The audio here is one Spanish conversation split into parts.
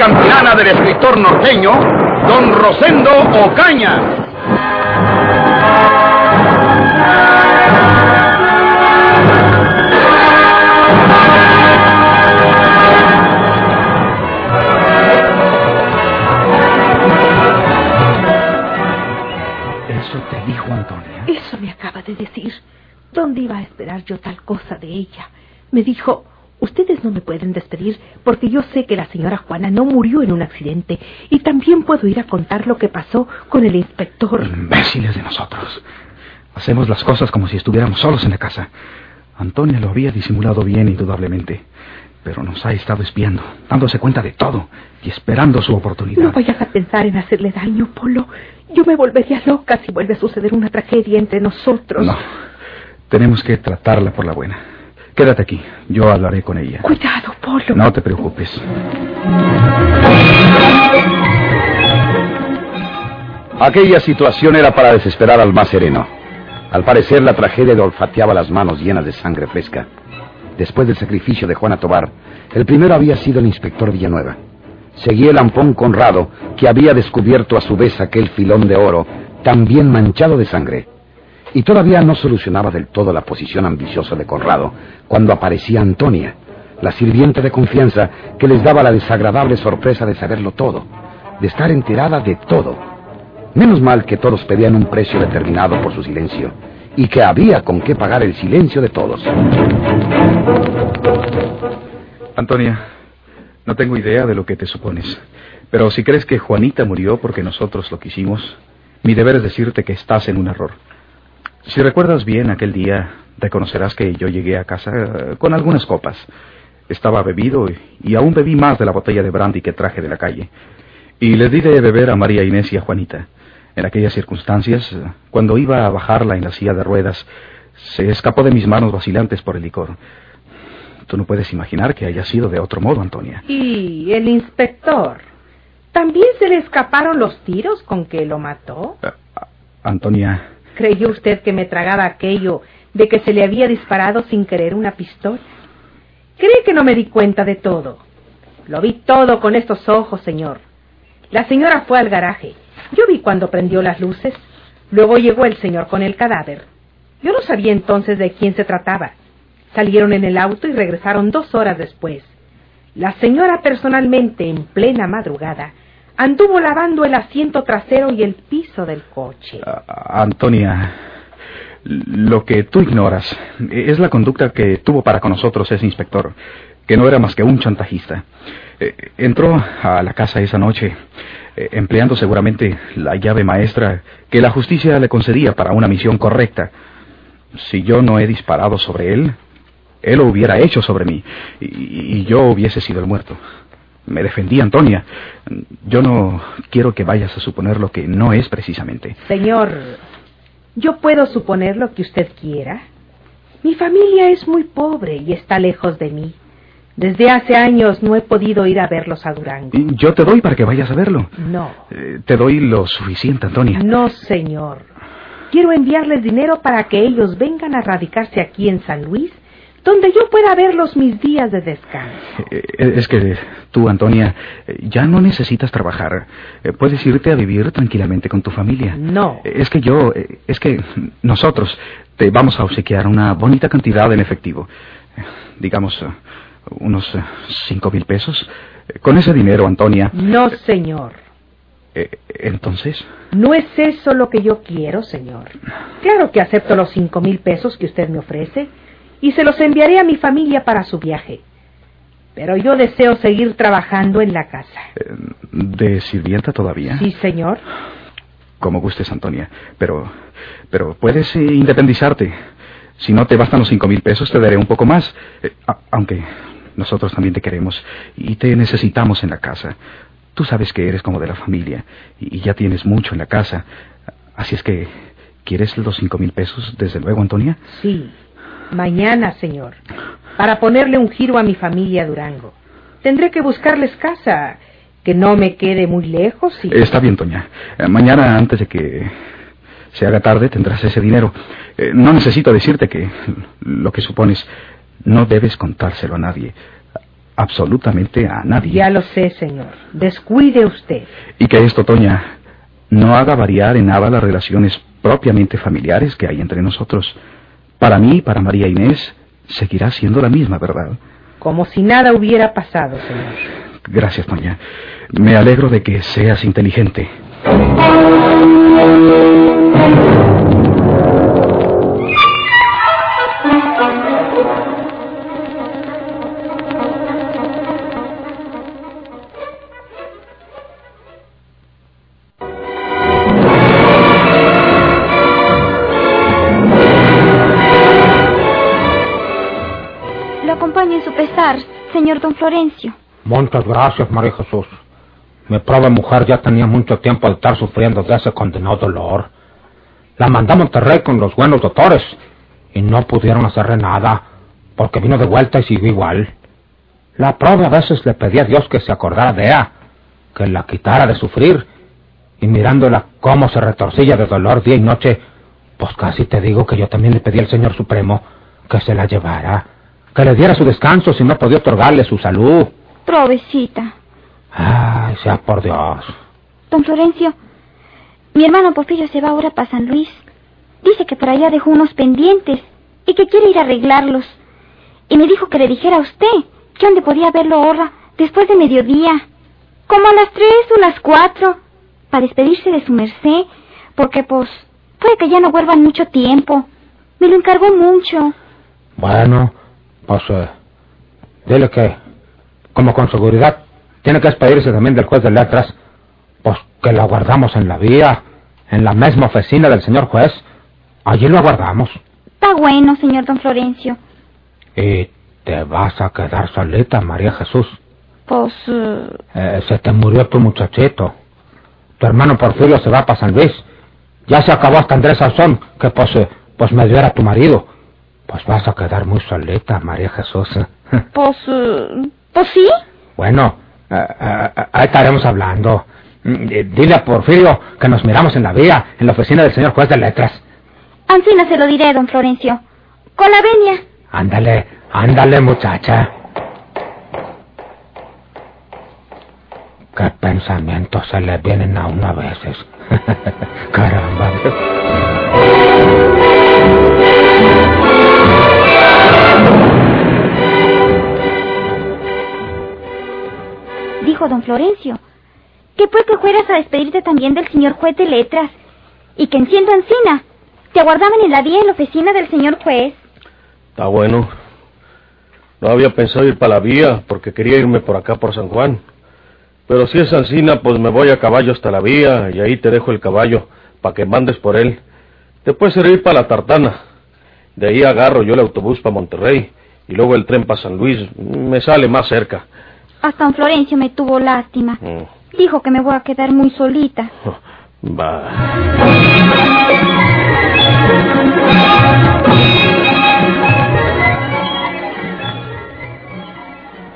campilana del escritor norteño, Don Rosendo Ocaña. ¿Eso te dijo Antonia? Eso me acaba de decir. ¿Dónde iba a esperar yo tal cosa de ella? Me dijo, pueden despedir porque yo sé que la señora Juana no murió en un accidente y también puedo ir a contar lo que pasó con el inspector. Imbéciles de nosotros. Hacemos las cosas como si estuviéramos solos en la casa. Antonia lo había disimulado bien, indudablemente. Pero nos ha estado espiando, dándose cuenta de todo y esperando su oportunidad. No vayas a pensar en hacerle daño, Polo. Yo me volvería loca si vuelve a suceder una tragedia entre nosotros. No. Tenemos que tratarla por la buena. Quédate aquí. Yo hablaré con ella. Cuidado, Polo. No te preocupes. Aquella situación era para desesperar al más sereno. Al parecer, la tragedia le olfateaba las manos llenas de sangre fresca. Después del sacrificio de Juana Tobar, el primero había sido el inspector Villanueva. Seguía el ampón Conrado, que había descubierto a su vez aquel filón de oro, también manchado de sangre. Y todavía no solucionaba del todo la posición ambiciosa de Conrado, cuando aparecía Antonia, la sirvienta de confianza que les daba la desagradable sorpresa de saberlo todo, de estar enterada de todo. Menos mal que todos pedían un precio determinado por su silencio, y que había con qué pagar el silencio de todos. Antonia, no tengo idea de lo que te supones. Pero si crees que Juanita murió porque nosotros lo quisimos, mi deber es decirte que estás en un error. Si recuerdas bien aquel día, reconocerás que yo llegué a casa eh, con algunas copas. Estaba bebido y, aún bebí más de la botella de brandy que traje de la calle. Y les di de beber a María Inés y a Juanita. En aquellas circunstancias, eh, cuando iba a bajarla en la silla de ruedas, se escapó de mis manos vacilantes por el licor. Tú no puedes imaginar que haya sido de otro modo, Antonia. ¿Y el inspector? ¿También se le escaparon los tiros con que lo mató? Eh, Antonia, ¿Creyó usted que me tragaba aquello de que se le había disparado sin querer una pistola? ¿Cree que no me di cuenta de todo? Lo vi todo con estos ojos, señor. La señora fue al garaje. Yo vi cuando prendió las luces. Luego llegó el señor con el cadáver. Yo no sabía entonces de quién se trataba. Salieron en el auto y regresaron dos horas después. La señora personalmente, en plena madrugada, anduvo lavando el asiento trasero y el piso del coche. a- Antonia, lo que tú ignoras es la conducta que tuvo para con nosotros ese inspector, que no era más que un chantajista. Eh, entró a la casa esa noche, eh, empleando seguramente la llave maestra que la justicia le concedía para una misión correcta. Si yo no he disparado sobre él, él lo hubiera hecho sobre mí, y yo hubiese sido el muerto. Me defendí, Antonia. Yo no quiero que vayas a suponer lo que no es precisamente. Señor, yo puedo suponer lo que usted quiera. Mi familia es muy pobre y está lejos de mí. Desde hace años no he podido ir a verlos a Durango. Yo te doy para que vayas a verlo. No, Eh, te doy lo suficiente, Antonia. no, señor. Quiero enviarles dinero para que ellos vengan a radicarse aquí en San Luis, donde yo pueda verlos mis días de descanso. Eh, Es que tú, Antonia, eh, ya no necesitas trabajar. Eh, Puedes irte a vivir tranquilamente con tu familia. No. Eh, Es que yo, eh, es que nosotros te vamos a obsequiar una bonita cantidad en efectivo. Eh, Digamos, eh, unos eh, cinco mil pesos. Eh, Con ese dinero, Antonia. No, señor. eh, Entonces, No es eso lo que yo quiero, señor. Claro que acepto los cinco mil pesos que usted me ofrece y se los enviaré a mi familia para su viaje. Pero yo deseo seguir trabajando en la casa. eh, ¿de sirvienta todavía? Sí, señor. Como gustes, Antonia. Pero, pero puedes eh, independizarte. Si no te bastan los cinco mil pesos, te daré un poco más. Eh, a- aunque nosotros también te queremos y te necesitamos en la casa. Tú sabes que eres como de la familia y ya tienes mucho en la casa. Así es que, ¿quieres los cinco mil pesos desde luego, Antonia? Sí, mañana, señor, para ponerle un giro a mi familia Durango. Tendré que buscarles casa, que no me quede muy lejos y... Está bien, Toña. Eh, Mañana, antes de que se haga tarde, tendrás ese dinero. Eh, No necesito decirte que lo que supones no debes contárselo a nadie. Absolutamente a nadie. Ya lo sé, señor. Descuide usted. Y que esto, Toña, no haga variar en nada las relaciones propiamente familiares que hay entre nosotros. Para mí y para María Inés seguirá siendo la misma, ¿verdad? Como si nada hubiera pasado, señor. Gracias, Toña. Me alegro de que seas inteligente. Lo acompaño en su pesar, señor don Florencio. Muchas gracias, María Jesús. Mi pobre mujer ya tenía mucho tiempo de estar sufriendo de ese condenado dolor. La mandamos a Monterrey con los buenos doctores y no pudieron hacerle nada porque vino de vuelta y siguió igual. La pobre a veces le pedía a Dios que se acordara de ella, que la quitara de sufrir y mirándola cómo se retorcilla de dolor día y noche, pues casi te digo que yo también le pedí al Señor Supremo que se la llevara, que le diera su descanso si no podía otorgarle su salud. Provecita. Ay, sea por Dios. Don Florencio, mi hermano Porfirio se va ahora para San Luis. Dice que por allá dejó unos pendientes y que quiere ir a arreglarlos. Y me dijo que le dijera a usted que donde podía verlo ahora después de mediodía. Como a las tres o las cuatro. Para despedirse de su merced. Porque pues puede que ya no vuelvan mucho tiempo. Me lo encargó mucho. Bueno, pues eh, dile que, como con seguridad, tiene que despedirse también del juez de letras, pues que lo aguardamos en la vía, en la misma oficina del señor juez. Allí lo aguardamos. Está bueno, señor don Florencio. Y te vas a quedar solita, María Jesús. Pues... eh, Eh, se te murió tu muchachito. Tu hermano Porfirio se va para San Luis. Ya se acabó hasta Andrés Sauzón, que pues, eh, pues me dio era tu marido. Pues vas a quedar muy solita, María Jesús. pues... eh, pues sí. Bueno, eh, eh, ahí estaremos hablando. Mm, Dile a Porfirio que nos miramos en la vía, en la oficina del señor juez de letras. Ancina se lo diré, don Florencio. Con la venia. Ándale, ándale, muchacha. Qué pensamientos se le vienen a uno a veces. Caramba. Don Florencio. Que pues que fueras a despedirte también del señor juez de letras. Y que enciendo Ancina. Te aguardaban en la vía en la oficina del señor juez. Está bueno. No había pensado ir para la vía porque quería irme por acá por San Juan. Pero si es Ancina, pues me voy a caballo hasta la vía y ahí te dejo el caballo para que mandes por él. Te puede servir para la tartana. De ahí agarro yo el autobús para Monterrey y luego el tren para San Luis. Me sale más cerca. Hasta don Florencio me tuvo lástima. Mm. Dijo que me voy a quedar muy solita. Va.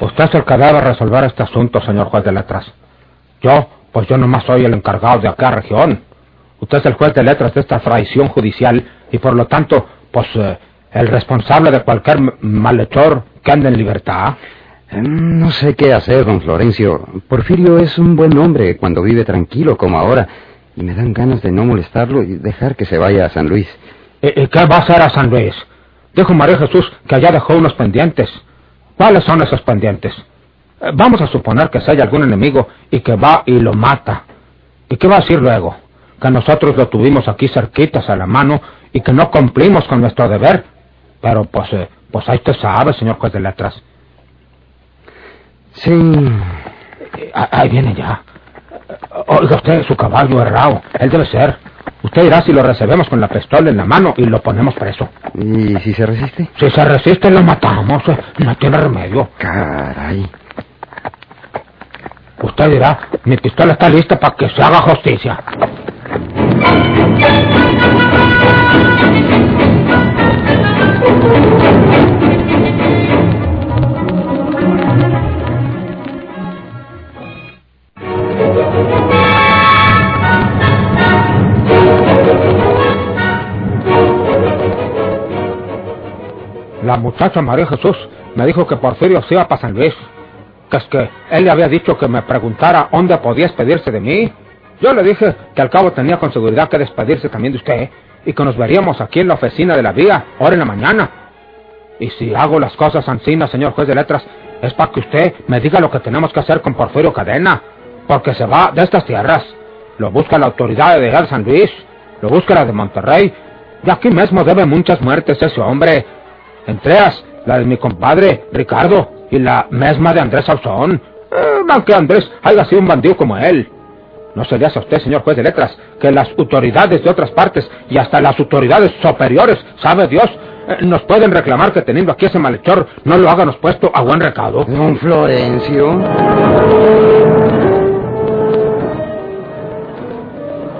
Usted es el que debe resolver este asunto, señor juez de letras. Yo, pues yo nomás soy el encargado de acá región. Usted es el juez de letras de esta traición judicial y por lo tanto, pues eh, el responsable de cualquier malhechor que ande en libertad. Mm, No sé qué hacer, don Florencio. Porfirio es un buen hombre cuando vive tranquilo como ahora. Y me dan ganas de no molestarlo y dejar que se vaya a San Luis. ¿Y, y qué va a hacer a San Luis? Dijo María Jesús que allá dejó unos pendientes. ¿Cuáles son esos pendientes? Eh, Vamos a suponer que se haya algún enemigo y que va y lo mata. ¿Y qué va a decir luego? Que nosotros lo tuvimos aquí cerquitas a la mano y que no cumplimos con nuestro deber. Pero pues, eh, pues ahí usted sabe, señor juez de letras. Sí. Eh, ah, Ahí viene ya. Eh, Oiga usted, su caballo errado. Él debe ser. Usted dirá si lo recibimos con la pistola en la mano y lo ponemos preso. ¿Y si se resiste? Si se resiste, lo matamos. eh. No tiene remedio. Caray. Usted dirá, mi pistola está lista para que se haga justicia. La muchacha María Jesús me dijo que Porfirio se iba para San Luis. Que es que él le había dicho que me preguntara dónde podía despedirse de mí. Yo le dije que al cabo tenía con seguridad que despedirse también de usted y que nos veríamos aquí en la oficina de la vía, ahora en la mañana. Y si hago las cosas ancinas, señor juez de letras, es para que usted me diga lo que tenemos que hacer con Porfirio Cadena, porque se va de estas tierras. Lo busca la autoridad de San Luis, lo busca la de Monterrey, y aquí mismo debe muchas muertes ese hombre. Entre ellas, la de mi compadre, Ricardo, y la misma de Andrés Sauzón. Eh, aunque Andrés haya sido un bandido como él. ¿No se le hace a usted, señor juez de letras, que las autoridades de otras partes y hasta las autoridades superiores, sabe Dios, eh, nos pueden reclamar que teniendo aquí ese malhechor no lo háganos puesto a buen recado? Don Florencio.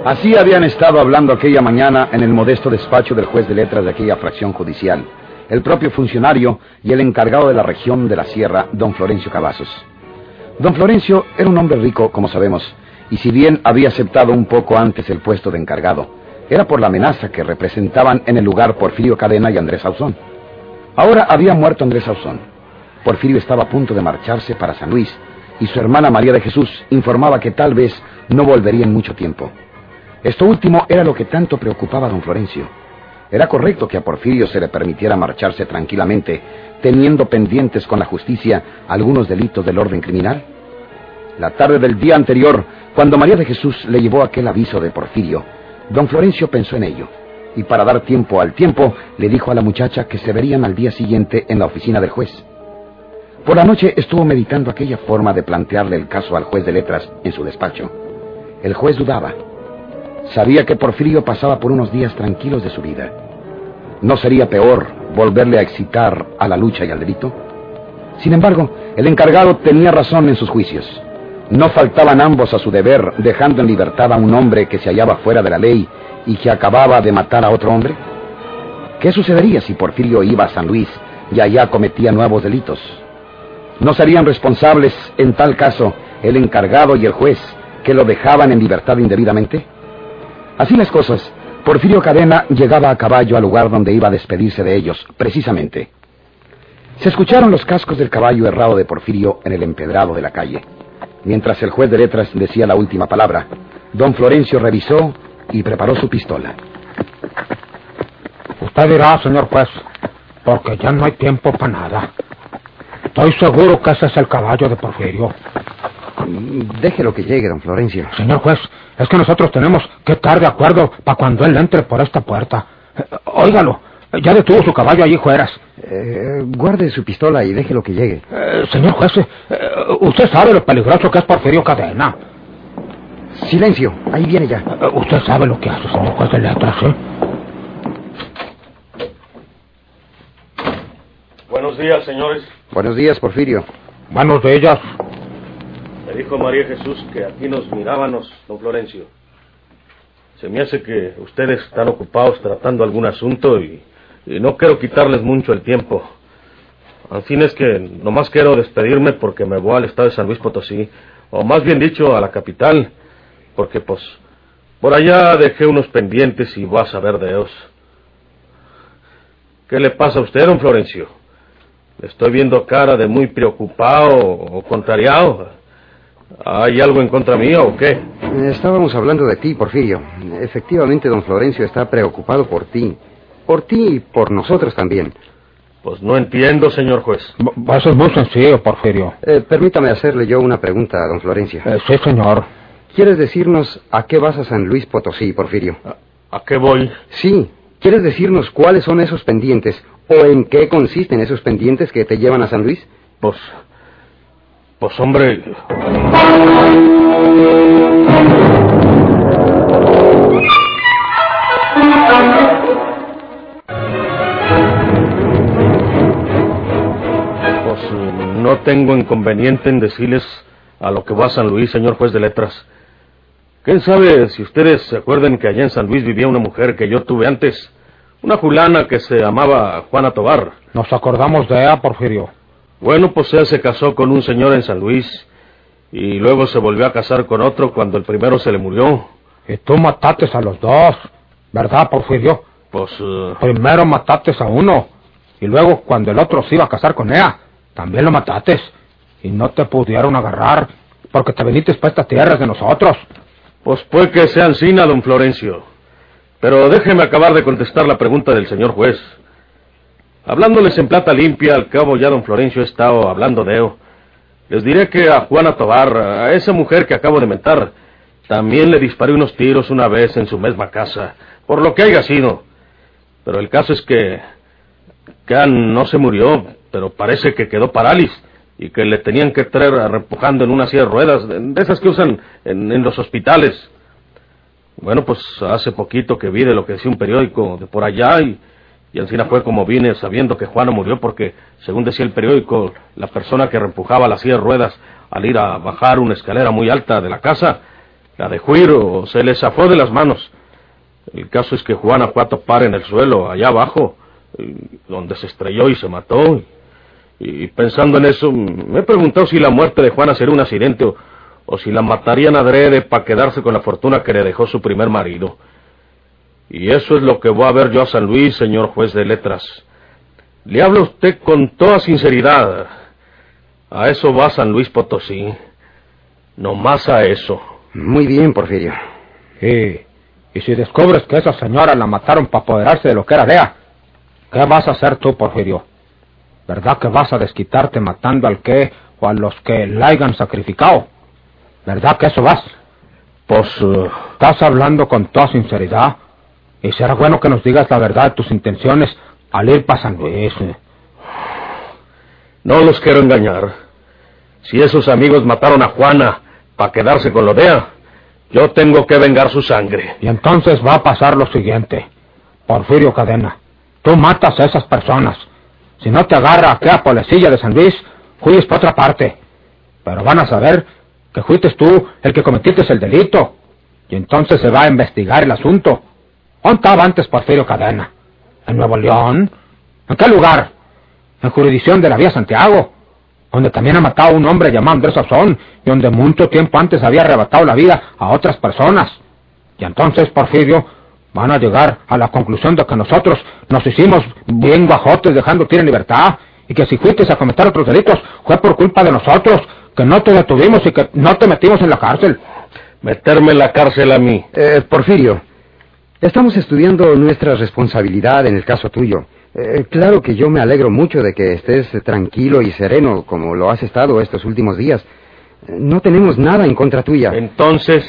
Así habían estado hablando aquella mañana en el modesto despacho del juez de letras de aquella fracción judicial, el propio funcionario y el encargado de la región de la sierra, don Florencio Cavazos. Don Florencio era un hombre rico, como sabemos, y si bien había aceptado un poco antes el puesto de encargado, era por la amenaza que representaban en el lugar Porfirio Cadena y Andrés Sauzón. Ahora había muerto Andrés Sauzón. Porfirio estaba a punto de marcharse para San Luis, y su hermana María de Jesús informaba que tal vez no volvería en mucho tiempo. Esto último era lo que tanto preocupaba a don Florencio. ¿Era correcto que a Porfirio se le permitiera marcharse tranquilamente, teniendo pendientes con la justicia algunos delitos del orden criminal? La tarde del día anterior, cuando María de Jesús le llevó aquel aviso de Porfirio, don Florencio pensó en ello, y para dar tiempo al tiempo, le dijo a la muchacha que se verían al día siguiente en la oficina del juez. Por la noche estuvo meditando aquella forma de plantearle el caso al juez de letras en su despacho. El juez dudaba. Sabía que Porfirio pasaba por unos días tranquilos de su vida. ¿No sería peor volverle a excitar a la lucha y al delito? Sin embargo, el encargado tenía razón en sus juicios. No faltaban ambos a su deber, dejando en libertad a un hombre que se hallaba fuera de la ley y que acababa de matar a otro hombre. ¿Qué sucedería si Porfirio iba a San Luis y allá cometía nuevos delitos? ¿No serían responsables, en tal caso, el encargado y el juez que lo dejaban en libertad indebidamente? Así las cosas, Porfirio Cadena llegaba a caballo al lugar donde iba a despedirse de ellos, precisamente. Se escucharon los cascos del caballo errado de Porfirio en el empedrado de la calle. Mientras el juez de letras decía la última palabra, don Florencio revisó y preparó su pistola. Usted dirá, señor juez, porque ya no hay tiempo para nada. Estoy seguro que ese es el caballo de Porfirio. Déjelo que llegue, don Florencio. Señor juez, es que nosotros tenemos que estar de acuerdo para cuando él entre por esta puerta. Eh, óigalo, ya detuvo su caballo allí fueras. Eh, guarde su pistola y déjelo que llegue. Eh, señor juez, eh, usted sabe lo peligroso que es Porfirio Cadena. Silencio, ahí viene ya. Eh, usted sabe lo que hace, señor juez de letras, ¿eh? Buenos días, señores. Buenos días, Porfirio. Manos de dijo María Jesús que aquí nos mirábamos, don Florencio. Se me hace que ustedes están ocupados tratando algún asunto y, y no quiero quitarles mucho el tiempo. Al fin es que nomás quiero despedirme porque me voy al estado de San Luis Potosí, o más bien dicho, a la capital, porque pues por allá dejé unos pendientes y voy a saber de ellos. ¿Qué le pasa a usted, don Florencio? Le estoy viendo cara de muy preocupado o contrariado. ¿Hay algo en contra mía o qué? Estábamos hablando de ti, Porfirio. Efectivamente, don Florencio está preocupado por ti. Por ti y por nosotros también. Pues no entiendo, señor juez. Eso es muy sencillo, Porfirio. Eh, permítame hacerle yo una pregunta a don Florencio. Eh, sí, señor. ¿Quieres decirnos a qué vas a San Luis Potosí, Porfirio? ¿A qué voy? Sí. ¿Quieres decirnos cuáles son esos pendientes o en qué consisten esos pendientes que te llevan a San Luis? Pues. Pues hombre... Pues no tengo inconveniente en decirles a lo que va San Luis, señor juez de letras. ¿Quién sabe si ustedes se acuerdan que allá en San Luis vivía una mujer que yo tuve antes? Una fulana que se llamaba Juana Tobar. Nos acordamos de ella, Porfirio. Bueno, pues ella se casó con un señor en San Luis y luego se volvió a casar con otro cuando el primero se le murió. Y tú mataste a los dos, ¿verdad, Porfirio? Pues... eh, Primero mataste a uno y luego cuando el otro se iba a casar con ella, también lo mataste. Y no te pudieron agarrar porque te viniste para estas tierras de nosotros. Pues puede que sea Ancina, don Florencio. Pero déjeme acabar de contestar la pregunta del señor juez. Hablándoles en plata limpia, al cabo ya don Florencio ha estado hablando de él. Les diré que a Juana Tobar, a esa mujer que acabo de mentar, también le disparé unos tiros una vez en su misma casa, por lo que haya sido. Pero el caso es que... que no se murió, pero parece que quedó parálisis y que le tenían que traer empujando en una silla de ruedas, de esas que usan en, en los hospitales. Bueno, pues hace poquito que vi de lo que decía un periódico de por allá y, y encima fue como vine sabiendo que Juana murió porque, según decía el periódico, la persona que reempujaba la silla de ruedas al ir a bajar una escalera muy alta de la casa, la dejó ir o se le zafó de las manos. El caso es que Juana fue a topar en el suelo, allá abajo, y- donde se estrelló y se mató. Y, y pensando en eso, me he preguntado si la muerte de Juana sería un accidente o, o si la matarían adrede para quedarse con la fortuna que le dejó su primer marido. Y eso es lo que voy a ver yo a San Luis, señor juez de letras. Le habla usted con toda sinceridad. A eso va San Luis Potosí. No más a eso. Muy bien, Porfirio. Y, y si descubres que esa señora la mataron para apoderarse de lo que era de ella, ¿qué vas a hacer tú, Porfirio? ¿Verdad que vas a desquitarte matando al que o a los que la hayan sacrificado? ¿Verdad que eso vas? Pues, eh, Estás hablando con toda sinceridad. Y será bueno que nos digas la verdad tus intenciones al ir para San Luis. eh. no los quiero engañar. Si esos amigos mataron a Juana para quedarse con lo de ella, yo tengo que vengar su sangre. Y entonces va a pasar lo siguiente. Porfirio Cadena, tú matas a esas personas. Si no te agarra aquella policía de San Luis, huyes por otra parte. Pero van a saber que fuiste tú el que cometiste el delito. Y entonces se va a investigar el asunto. ¿Dónde estaba antes Porfirio Cadena? ¿En Nuevo León? ¿En qué lugar? En jurisdicción de la Vía Santiago, donde también ha matado a un hombre llamado Andrés Sazón y donde mucho tiempo antes había arrebatado la vida a otras personas. Y entonces, Porfirio, van a llegar a la conclusión de que nosotros nos hicimos bien guajotes dejándote en libertad y que si fuiste a cometer otros delitos fue por culpa de nosotros, que no te detuvimos y que no te metimos en la cárcel. Meterme en la cárcel a mí. Eh, Porfirio, estamos estudiando nuestra responsabilidad en el caso tuyo. Eh, claro que yo me alegro mucho de que estés tranquilo y sereno como lo has estado estos últimos días. No tenemos nada en contra tuya. Entonces,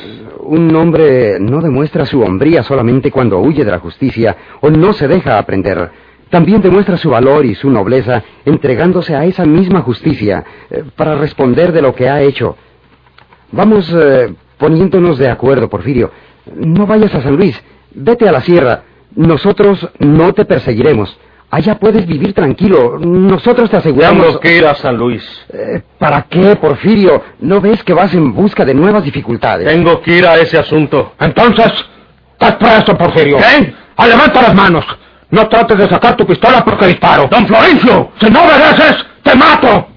Un hombre no demuestra su hombría solamente cuando huye de la justicia o no se deja aprender. También demuestra su valor y su nobleza entregándose a esa misma justicia eh, para responder de lo que ha hecho. Vamos eh, poniéndonos de acuerdo, Porfirio. No vayas a San Luis. Vete a la sierra. Nosotros no te perseguiremos. Allá puedes vivir tranquilo. Nosotros te aseguramos... tengo que ir a San Luis. Eh, ¿Para qué, Porfirio? ¿No ves que vas en busca de nuevas dificultades? Tengo que ir a ese asunto. Entonces, estás preso, Porfirio. ¿Qué? Ah, levanta las manos. No trates de sacar tu pistola porque disparo. ¡Don Florencio! Si no obedeces, te mato.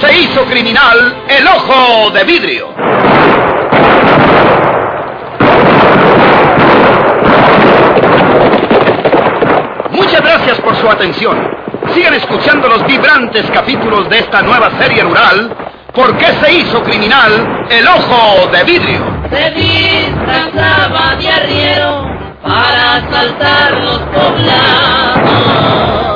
Se hizo criminal el ojo de vidrio? Muchas gracias por su atención. Sigan escuchando los vibrantes capítulos de esta nueva serie rural. ¿Por qué se hizo criminal el ojo de vidrio? se disfrazaba de arriero para asaltar los poblados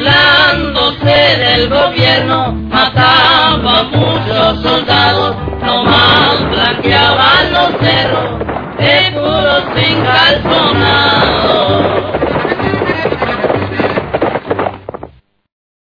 burlándose del gobierno, mataba a muchos soldados, nomás blanqueaban los cerros, de puros encalzonados.